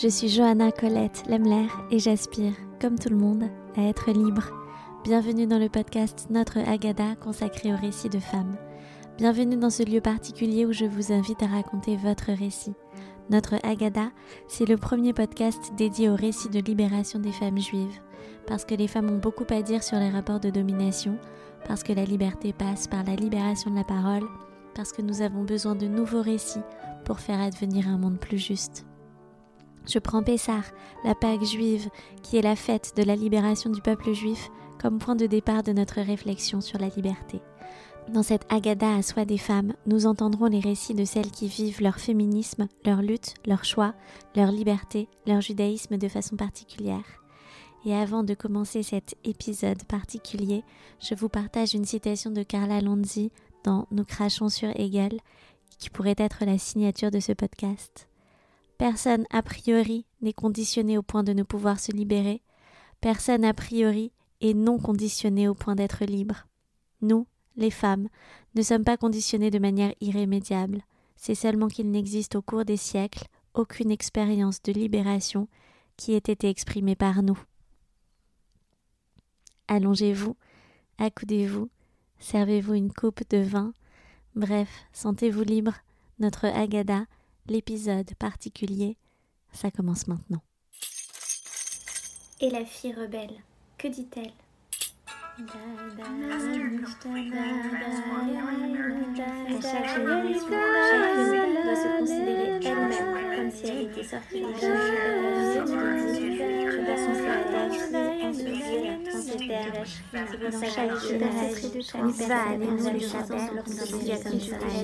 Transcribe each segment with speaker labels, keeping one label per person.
Speaker 1: Je suis Johanna Colette Lemler et j'aspire, comme tout le monde, à être libre. Bienvenue dans le podcast Notre Agada consacré au récit de femmes. Bienvenue dans ce lieu particulier où je vous invite à raconter votre récit. Notre Agada, c'est le premier podcast dédié au récit de libération des femmes juives, parce que les femmes ont beaucoup à dire sur les rapports de domination, parce que la liberté passe par la libération de la parole, parce que nous avons besoin de nouveaux récits pour faire advenir un monde plus juste. Je prends Pessah, la Pâque juive, qui est la fête de la libération du peuple juif, comme point de départ de notre réflexion sur la liberté. Dans cette Agada à soi des femmes, nous entendrons les récits de celles qui vivent leur féminisme, leur lutte, leur choix, leur liberté, leur judaïsme de façon particulière. Et avant de commencer cet épisode particulier, je vous partage une citation de Carla Lonzi dans Nous crachons sur Hegel, qui pourrait être la signature de ce podcast. Personne a priori n'est conditionné au point de ne pouvoir se libérer. Personne a priori est non conditionné au point d'être libre. Nous, les femmes, ne sommes pas conditionnées de manière irrémédiable. C'est seulement qu'il n'existe au cours des siècles aucune expérience de libération qui ait été exprimée par nous. Allongez-vous, accoudez-vous, servez-vous une coupe de vin, bref, sentez-vous libre, notre Agada, l'épisode particulier, ça commence maintenant.
Speaker 2: Et la fille rebelle, que dit-elle? À chaque génération, chacune doit se considérer elle-même comme si elle était sortie Je à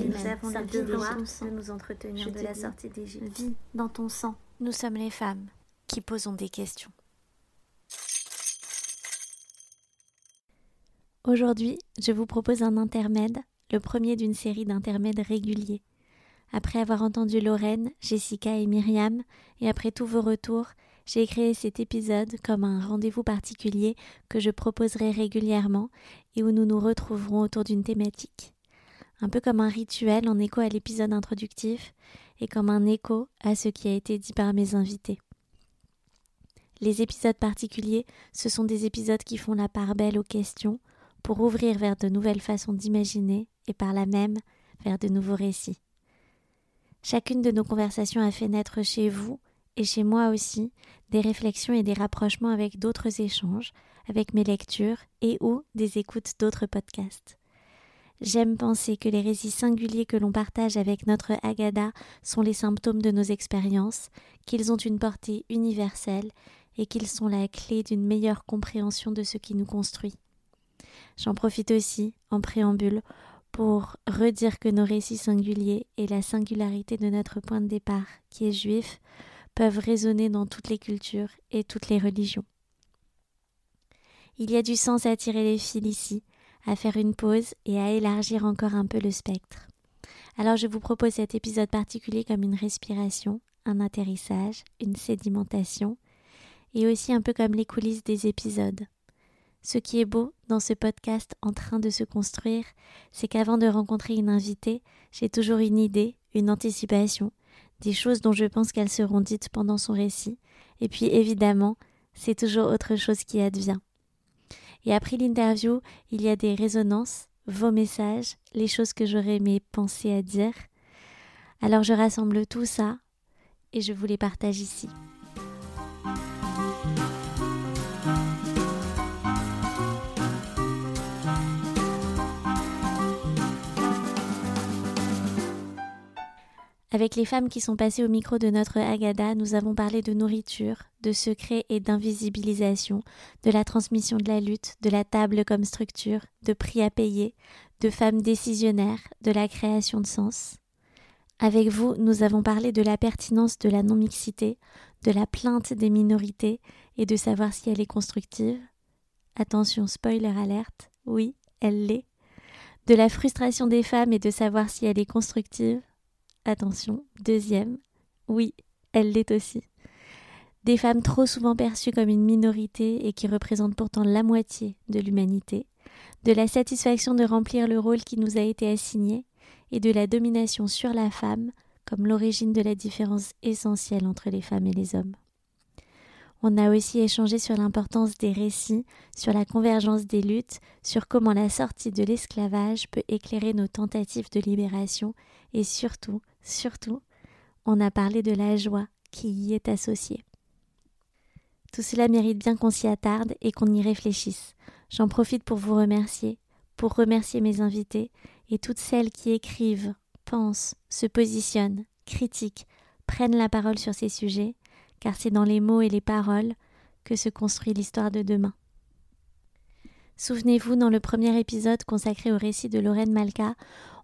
Speaker 2: nous avons le devoir de nous entretenir de la sortie d'Égypte.
Speaker 1: Vis dans ton sang. Nous sommes les femmes qui posons des questions. Aujourd'hui, je vous propose un intermède, le premier d'une série d'intermèdes réguliers. Après avoir entendu Lorraine, Jessica et Myriam, et après tous vos retours, j'ai créé cet épisode comme un rendez-vous particulier que je proposerai régulièrement et où nous nous retrouverons autour d'une thématique. Un peu comme un rituel en écho à l'épisode introductif et comme un écho à ce qui a été dit par mes invités. Les épisodes particuliers, ce sont des épisodes qui font la part belle aux questions, pour ouvrir vers de nouvelles façons d'imaginer et par là même vers de nouveaux récits. Chacune de nos conversations a fait naître chez vous et chez moi aussi des réflexions et des rapprochements avec d'autres échanges, avec mes lectures et ou des écoutes d'autres podcasts. J'aime penser que les récits singuliers que l'on partage avec notre Agada sont les symptômes de nos expériences, qu'ils ont une portée universelle et qu'ils sont la clé d'une meilleure compréhension de ce qui nous construit. J'en profite aussi, en préambule, pour redire que nos récits singuliers et la singularité de notre point de départ, qui est juif, peuvent résonner dans toutes les cultures et toutes les religions. Il y a du sens à tirer les fils ici, à faire une pause et à élargir encore un peu le spectre. Alors je vous propose cet épisode particulier comme une respiration, un atterrissage, une sédimentation, et aussi un peu comme les coulisses des épisodes, ce qui est beau dans ce podcast en train de se construire, c'est qu'avant de rencontrer une invitée, j'ai toujours une idée, une anticipation, des choses dont je pense qu'elles seront dites pendant son récit, et puis évidemment, c'est toujours autre chose qui advient. Et après l'interview, il y a des résonances, vos messages, les choses que j'aurais aimé penser à dire. Alors je rassemble tout ça et je vous les partage ici. Avec les femmes qui sont passées au micro de notre Agada, nous avons parlé de nourriture, de secrets et d'invisibilisation, de la transmission de la lutte, de la table comme structure, de prix à payer, de femmes décisionnaires, de la création de sens. Avec vous, nous avons parlé de la pertinence de la non-mixité, de la plainte des minorités et de savoir si elle est constructive. Attention, spoiler alerte, oui, elle l'est. De la frustration des femmes et de savoir si elle est constructive. Attention, deuxième, oui, elle l'est aussi. Des femmes trop souvent perçues comme une minorité et qui représentent pourtant la moitié de l'humanité, de la satisfaction de remplir le rôle qui nous a été assigné et de la domination sur la femme comme l'origine de la différence essentielle entre les femmes et les hommes. On a aussi échangé sur l'importance des récits, sur la convergence des luttes, sur comment la sortie de l'esclavage peut éclairer nos tentatives de libération et surtout, surtout, on a parlé de la joie qui y est associée. Tout cela mérite bien qu'on s'y attarde et qu'on y réfléchisse. J'en profite pour vous remercier, pour remercier mes invités et toutes celles qui écrivent, pensent, se positionnent, critiquent, prennent la parole sur ces sujets, car c'est dans les mots et les paroles que se construit l'histoire de demain. Souvenez-vous, dans le premier épisode consacré au récit de Lorraine Malka,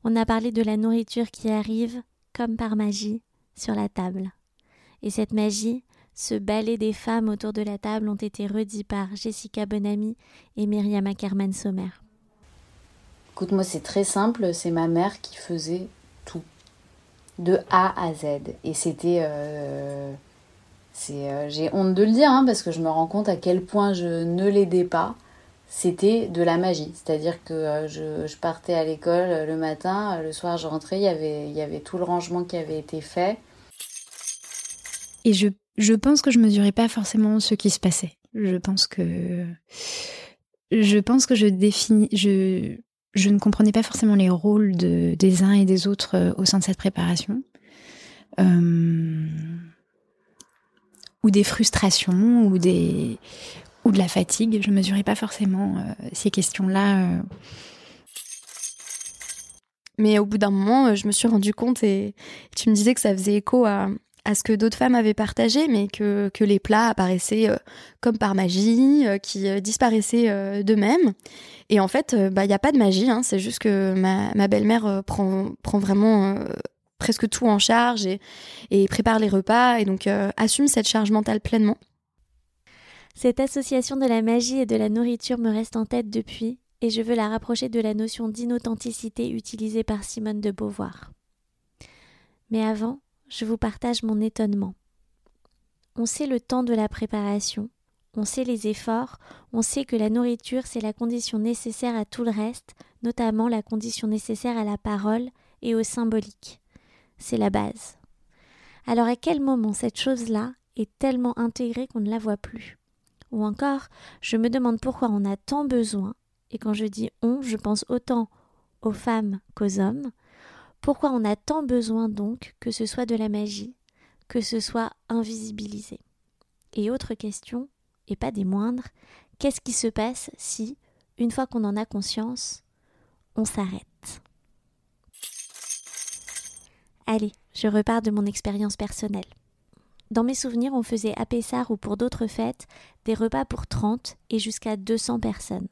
Speaker 1: on a parlé de la nourriture qui arrive, comme par magie, sur la table. Et cette magie, ce ballet des femmes autour de la table ont été redits par Jessica Bonamy et Myriam Ackerman Sommer.
Speaker 3: Écoute, moi c'est très simple, c'est ma mère qui faisait tout, de A à Z. Et c'était... Euh, euh, j'ai honte de le dire, hein, parce que je me rends compte à quel point je ne l'aidais pas. C'était de la magie. C'est-à-dire que euh, je, partais à l'école le matin, le soir je rentrais, il y avait, il y avait tout le rangement qui avait été fait.
Speaker 4: Et je je pense que je mesurais pas forcément ce qui se passait. Je pense que je pense que je définis je je ne comprenais pas forcément les rôles de, des uns et des autres euh, au sein de cette préparation. Euh, ou des frustrations ou des ou de la fatigue. Je mesurais pas forcément euh, ces questions-là.
Speaker 5: Mais au bout d'un moment, je me suis rendu compte et tu me disais que ça faisait écho à, à ce que d'autres femmes avaient partagé, mais que, que les plats apparaissaient euh, comme par magie, euh, qui euh, disparaissaient d'eux-mêmes. Et en fait, bah, il n'y a pas de magie, hein, c'est juste que ma, ma belle-mère prend, prend vraiment presque tout en charge et, prépare les repas, et donc assume cette charge mentale pleinement.
Speaker 1: Cette association de la magie et de la nourriture me reste en tête depuis, et je veux la rapprocher de la notion d'inauthenticité utilisée par Simone de Beauvoir. Mais avant, je vous partage mon étonnement. On sait le temps de la préparation, on sait les efforts, on sait que la nourriture c'est la condition nécessaire à tout le reste, notamment la condition nécessaire à la parole et au symbolique. C'est la base. Alors à quel moment cette chose-là est tellement intégrée qu'on ne la voit plus? Ou encore, je me demande pourquoi on a tant besoin, et quand je dis on, je pense autant aux femmes qu'aux hommes, pourquoi on a tant besoin donc que ce soit de la magie, que ce soit invisibilisé? Et autre question, et pas des moindres, qu'est-ce qui se passe si, une fois qu'on en a conscience, on s'arrête? Allez, je repars de mon expérience personnelle. Dans mes souvenirs, on faisait à Pessard ou pour d'autres fêtes des repas pour 30 et jusqu'à 200 personnes.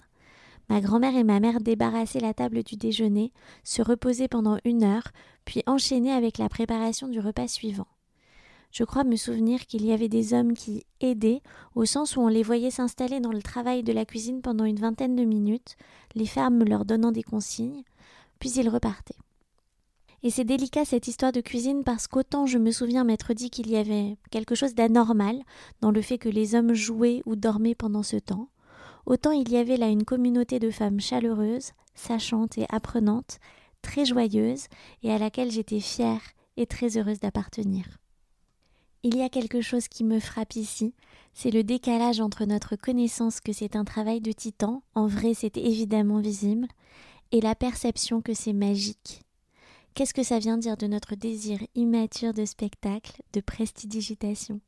Speaker 1: Ma grand-mère et ma mère débarrassaient la table du déjeuner, se reposaient pendant une heure, puis enchaînaient avec la préparation du repas suivant. Je crois me souvenir qu'il y avait des hommes qui aidaient, au sens où on les voyait s'installer dans le travail de la cuisine pendant une vingtaine de minutes, les femmes leur donnant des consignes, puis ils repartaient. Et c'est délicat cette histoire de cuisine parce qu'autant je me souviens m'être dit qu'il y avait quelque chose d'anormal dans le fait que les hommes jouaient ou dormaient pendant ce temps, autant il y avait là une communauté de femmes chaleureuses, sachantes et apprenantes, très joyeuses, et à laquelle j'étais fière et très heureuse d'appartenir. Il y a quelque chose qui me frappe ici, c'est le décalage entre notre connaissance que c'est un travail de titan, en vrai c'est évidemment visible, et la perception que c'est magique. Qu'est-ce que ça vient dire de notre désir immature de spectacle, de prestidigitation?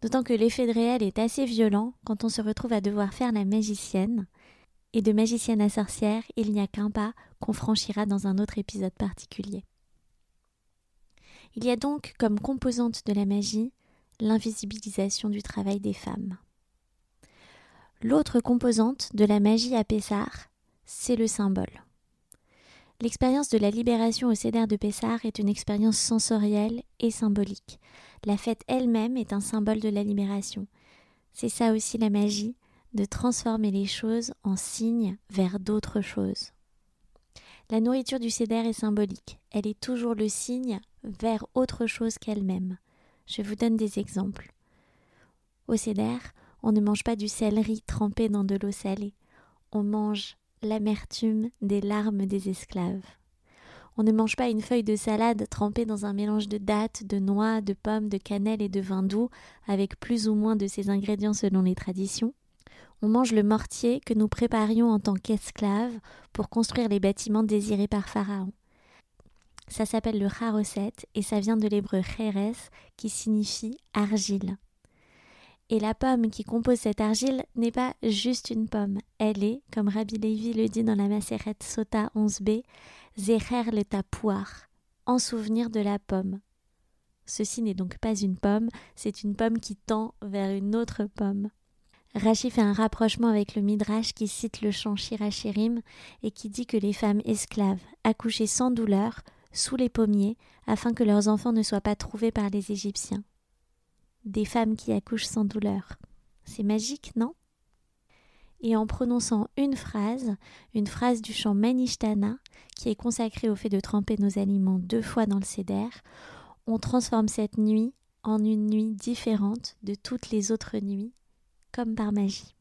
Speaker 1: D'autant que l'effet de réel est assez violent quand on se retrouve à devoir faire la magicienne. Et de magicienne à sorcière, il n'y a qu'un pas qu'on franchira dans un autre épisode particulier. Il y a donc comme composante de la magie l'invisibilisation du travail des femmes. L'autre composante de la magie à Pessard, c'est le symbole. L'expérience de la libération au Cédère de Pessard est une expérience sensorielle et symbolique. La fête elle-même est un symbole de la libération. C'est ça aussi la magie, de transformer les choses en signes vers d'autres choses. La nourriture du Cédère est symbolique. Elle est toujours le signe vers autre chose qu'elle-même. Je vous donne des exemples. Au Cédère, on ne mange pas du céleri trempé dans de l'eau salée. On mange l'amertume des larmes des esclaves. On ne mange pas une feuille de salade trempée dans un mélange de dattes, de noix, de pommes, de cannelle et de vin doux, avec plus ou moins de ces ingrédients selon les traditions. On mange le mortier que nous préparions en tant qu'esclaves pour construire les bâtiments désirés par Pharaon. Ça s'appelle le haroset et ça vient de l'hébreu cheres qui signifie argile. Et la pomme qui compose cette argile n'est pas juste une pomme. Elle est, comme Rabbi Levi le dit dans la Maseret Sota 11b, Zecher le tapoir, en souvenir de la pomme. Ceci n'est donc pas une pomme, c'est une pomme qui tend vers une autre pomme. Rachi fait un rapprochement avec le Midrash qui cite le chant Shirachirim et qui dit que les femmes esclaves, accouchées sans douleur, sous les pommiers, afin que leurs enfants ne soient pas trouvés par les Égyptiens des femmes qui accouchent sans douleur. C'est magique, non? Et en prononçant une phrase, une phrase du chant Manishtana, qui est consacrée au fait de tremper nos aliments deux fois dans le céder, on transforme cette nuit en une nuit différente de toutes les autres nuits, comme par magie.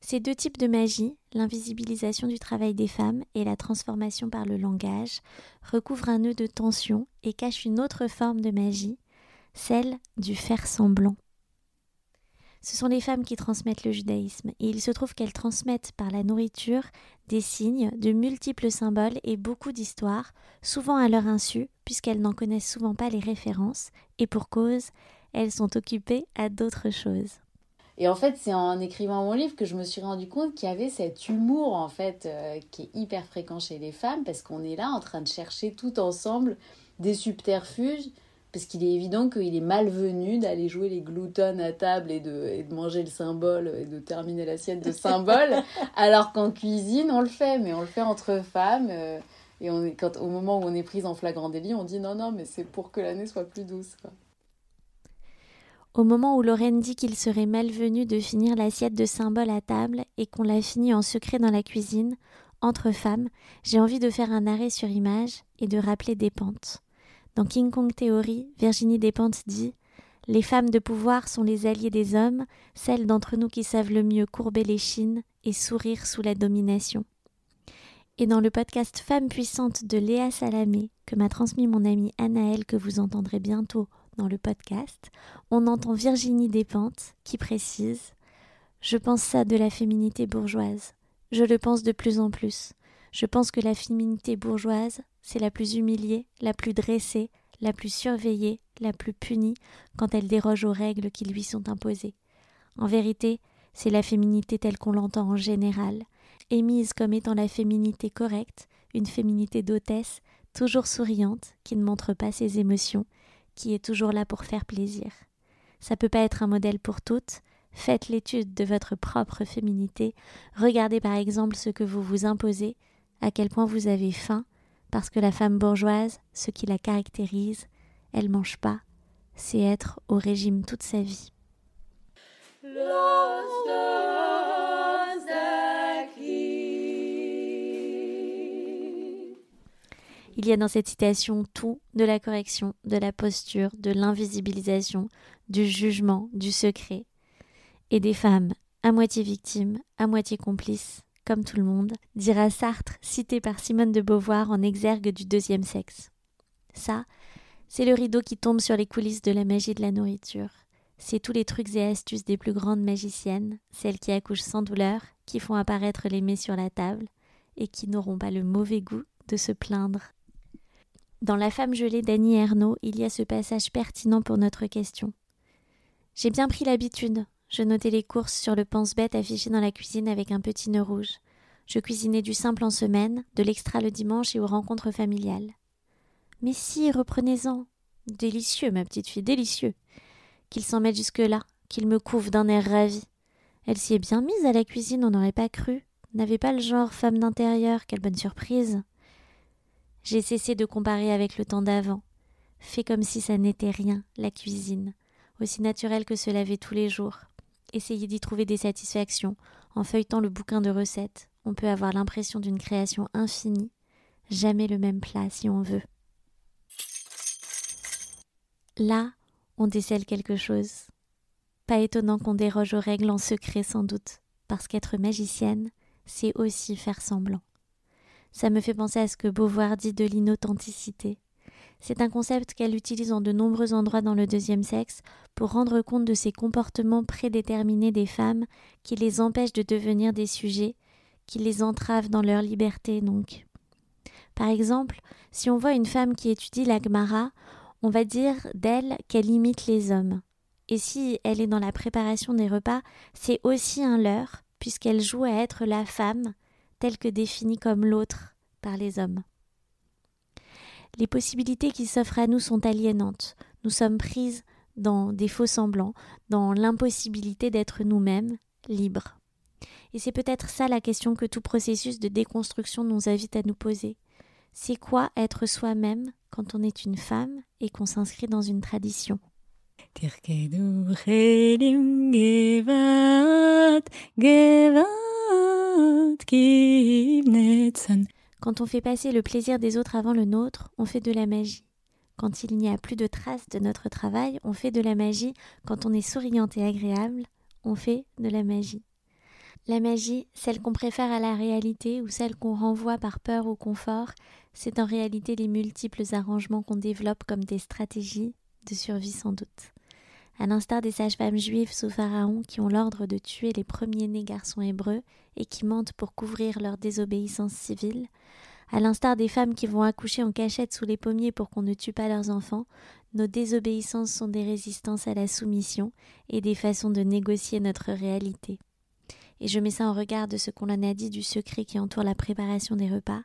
Speaker 1: Ces deux types de magie, l'invisibilisation du travail des femmes et la transformation par le langage, recouvrent un nœud de tension et cachent une autre forme de magie, celle du faire semblant. Ce sont les femmes qui transmettent le judaïsme, et il se trouve qu'elles transmettent par la nourriture des signes, de multiples symboles et beaucoup d'histoires, souvent à leur insu, puisqu'elles n'en connaissent souvent pas les références, et pour cause, elles sont occupées à d'autres choses.
Speaker 3: Et en fait, c'est en écrivant mon livre que je me suis rendu compte qu'il y avait cet humour, en fait, euh, qui est hyper fréquent chez les femmes, parce qu'on est là en train de chercher tout ensemble des subterfuges parce qu'il est évident qu'il est malvenu d'aller jouer les gloutons à table et de, et de manger le symbole et de terminer l'assiette de symbole, alors qu'en cuisine, on le fait, mais on le fait entre femmes. Euh, et on est, quand, au moment où on est prise en flagrant délit, on dit non, non, mais c'est pour que l'année soit plus douce.
Speaker 1: Au moment où Lorraine dit qu'il serait malvenu de finir l'assiette de symbole à table et qu'on l'a fini en secret dans la cuisine, entre femmes, j'ai envie de faire un arrêt sur image et de rappeler des pentes. Dans King Kong Theory, Virginie Despentes dit Les femmes de pouvoir sont les alliés des hommes, celles d'entre nous qui savent le mieux courber les chines et sourire sous la domination. Et dans le podcast Femmes puissantes de Léa Salamé, que m'a transmis mon amie Anaëlle, que vous entendrez bientôt dans le podcast, on entend Virginie Despentes qui précise Je pense ça de la féminité bourgeoise. Je le pense de plus en plus. Je pense que la féminité bourgeoise, c'est la plus humiliée, la plus dressée, la plus surveillée, la plus punie quand elle déroge aux règles qui lui sont imposées. En vérité, c'est la féminité telle qu'on l'entend en général, émise comme étant la féminité correcte, une féminité d'hôtesse, toujours souriante, qui ne montre pas ses émotions, qui est toujours là pour faire plaisir. Ça peut pas être un modèle pour toutes. Faites l'étude de votre propre féminité. Regardez par exemple ce que vous vous imposez, à quel point vous avez faim, parce que la femme bourgeoise, ce qui la caractérise, elle mange pas, c'est être au régime toute sa vie. Il y a dans cette citation tout de la correction, de la posture, de l'invisibilisation, du jugement, du secret, et des femmes à moitié victimes, à moitié complices, comme tout le monde, dira Sartre, cité par Simone de Beauvoir en exergue du deuxième sexe. Ça, c'est le rideau qui tombe sur les coulisses de la magie de la nourriture. C'est tous les trucs et astuces des plus grandes magiciennes, celles qui accouchent sans douleur, qui font apparaître les mets sur la table, et qui n'auront pas le mauvais goût de se plaindre. Dans La femme gelée d'Annie Ernaux, il y a ce passage pertinent pour notre question. J'ai bien pris l'habitude, je notais les courses sur le pense-bête affiché dans la cuisine avec un petit nœud rouge. Je cuisinais du simple en semaine, de l'extra le dimanche et aux rencontres familiales. Mais si, reprenez-en. Délicieux, ma petite fille, délicieux. Qu'il s'en mette jusque-là, qu'il me couvre d'un air ravi. Elle s'y est bien mise à la cuisine, on n'aurait pas cru. N'avait pas le genre femme d'intérieur, quelle bonne surprise. J'ai cessé de comparer avec le temps d'avant. Fait comme si ça n'était rien, la cuisine, aussi naturelle que se laver tous les jours. Essayez d'y trouver des satisfactions. En feuilletant le bouquin de recettes, on peut avoir l'impression d'une création infinie. jamais le même plat si on veut. Là, on décèle quelque chose. Pas étonnant qu'on déroge aux règles en secret sans doute, parce qu'être magicienne, c'est aussi faire semblant. Ça me fait penser à ce que Beauvoir dit de l'inauthenticité. C'est un concept qu'elle utilise en de nombreux endroits dans le deuxième sexe pour rendre compte de ces comportements prédéterminés des femmes qui les empêchent de devenir des sujets, qui les entravent dans leur liberté donc. Par exemple, si on voit une femme qui étudie la Gemara, on va dire d'elle qu'elle imite les hommes. Et si elle est dans la préparation des repas, c'est aussi un leurre, puisqu'elle joue à être la femme, telle que définie comme l'autre par les hommes. Les possibilités qui s'offrent à nous sont aliénantes. Nous sommes prises dans des faux semblants, dans l'impossibilité d'être nous-mêmes libres. Et c'est peut-être ça la question que tout processus de déconstruction nous invite à nous poser. C'est quoi être soi-même quand on est une femme et qu'on s'inscrit dans une tradition? Quand on fait passer le plaisir des autres avant le nôtre, on fait de la magie. Quand il n'y a plus de traces de notre travail, on fait de la magie. Quand on est souriante et agréable, on fait de la magie. La magie, celle qu'on préfère à la réalité ou celle qu'on renvoie par peur ou confort, c'est en réalité les multiples arrangements qu'on développe comme des stratégies de survie sans doute. À l'instar des sages-femmes juives sous Pharaon qui ont l'ordre de tuer les premiers-nés garçons hébreux et qui mentent pour couvrir leur désobéissance civile, à l'instar des femmes qui vont accoucher en cachette sous les pommiers pour qu'on ne tue pas leurs enfants, nos désobéissances sont des résistances à la soumission et des façons de négocier notre réalité et je mets ça en regard de ce qu'on en a dit du secret qui entoure la préparation des repas,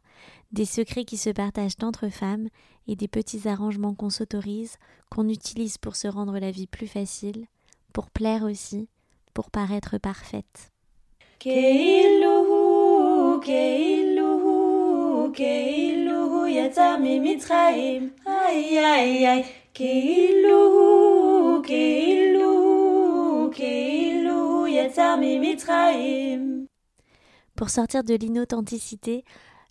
Speaker 1: des secrets qui se partagent entre femmes et des petits arrangements qu'on s'autorise, qu'on utilise pour se rendre la vie plus facile, pour plaire aussi, pour paraître parfaite. Pour sortir de l'inauthenticité,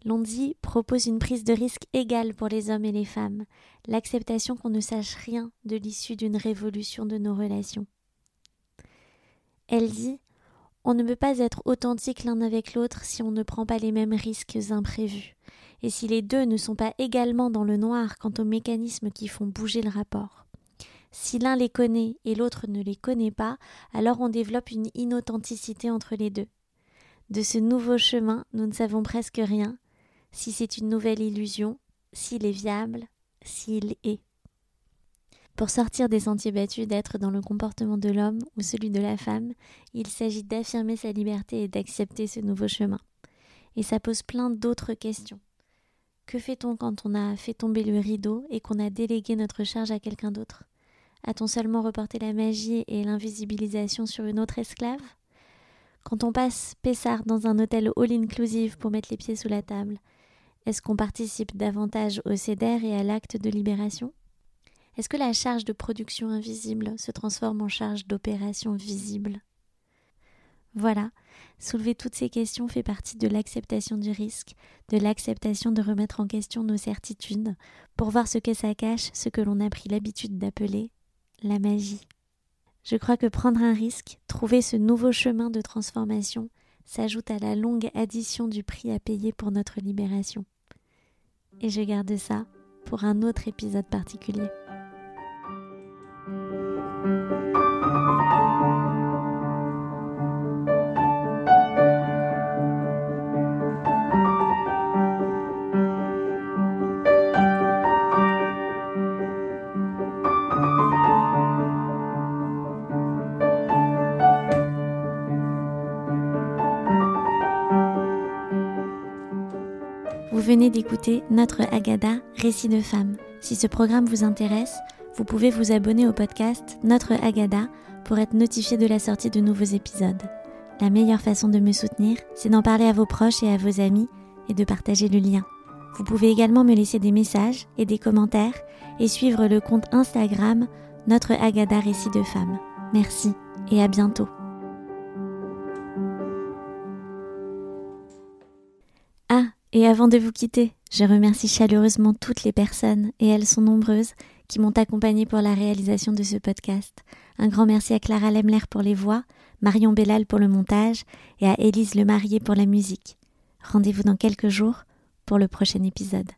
Speaker 1: Londi propose une prise de risque égale pour les hommes et les femmes, l'acceptation qu'on ne sache rien de l'issue d'une révolution de nos relations. Elle dit On ne peut pas être authentique l'un avec l'autre si on ne prend pas les mêmes risques imprévus, et si les deux ne sont pas également dans le noir quant aux mécanismes qui font bouger le rapport. Si l'un les connaît et l'autre ne les connaît pas, alors on développe une inauthenticité entre les deux. De ce nouveau chemin, nous ne savons presque rien, si c'est une nouvelle illusion, s'il est viable, s'il est. Pour sortir des sentiers battus d'être dans le comportement de l'homme ou celui de la femme, il s'agit d'affirmer sa liberté et d'accepter ce nouveau chemin. Et ça pose plein d'autres questions. Que fait-on quand on a fait tomber le rideau et qu'on a délégué notre charge à quelqu'un d'autre? A-t-on seulement reporté la magie et l'invisibilisation sur une autre esclave? Quand on passe Pessard dans un hôtel all-inclusive pour mettre les pieds sous la table, est-ce qu'on participe davantage au CEDER et à l'acte de libération? Est-ce que la charge de production invisible se transforme en charge d'opération visible? Voilà, soulever toutes ces questions fait partie de l'acceptation du risque, de l'acceptation de remettre en question nos certitudes, pour voir ce que ça cache, ce que l'on a pris l'habitude d'appeler la magie. Je crois que prendre un risque, trouver ce nouveau chemin de transformation, s'ajoute à la longue addition du prix à payer pour notre libération. Et je garde ça pour un autre épisode particulier. Notre Agada Récit de femmes. Si ce programme vous intéresse, vous pouvez vous abonner au podcast Notre Agada pour être notifié de la sortie de nouveaux épisodes. La meilleure façon de me soutenir, c'est d'en parler à vos proches et à vos amis et de partager le lien. Vous pouvez également me laisser des messages et des commentaires et suivre le compte Instagram Notre Agada Récit de femmes. Merci et à bientôt. Et avant de vous quitter, Je remercie chaleureusement toutes les personnes, et elles sont nombreuses, qui m'ont accompagnée pour la réalisation de ce podcast. Un grand merci à Clara Lemler pour les voix, Marion Bellal pour le montage et à Élise Le Marié pour la musique. Rendez-vous dans quelques jours pour le prochain épisode.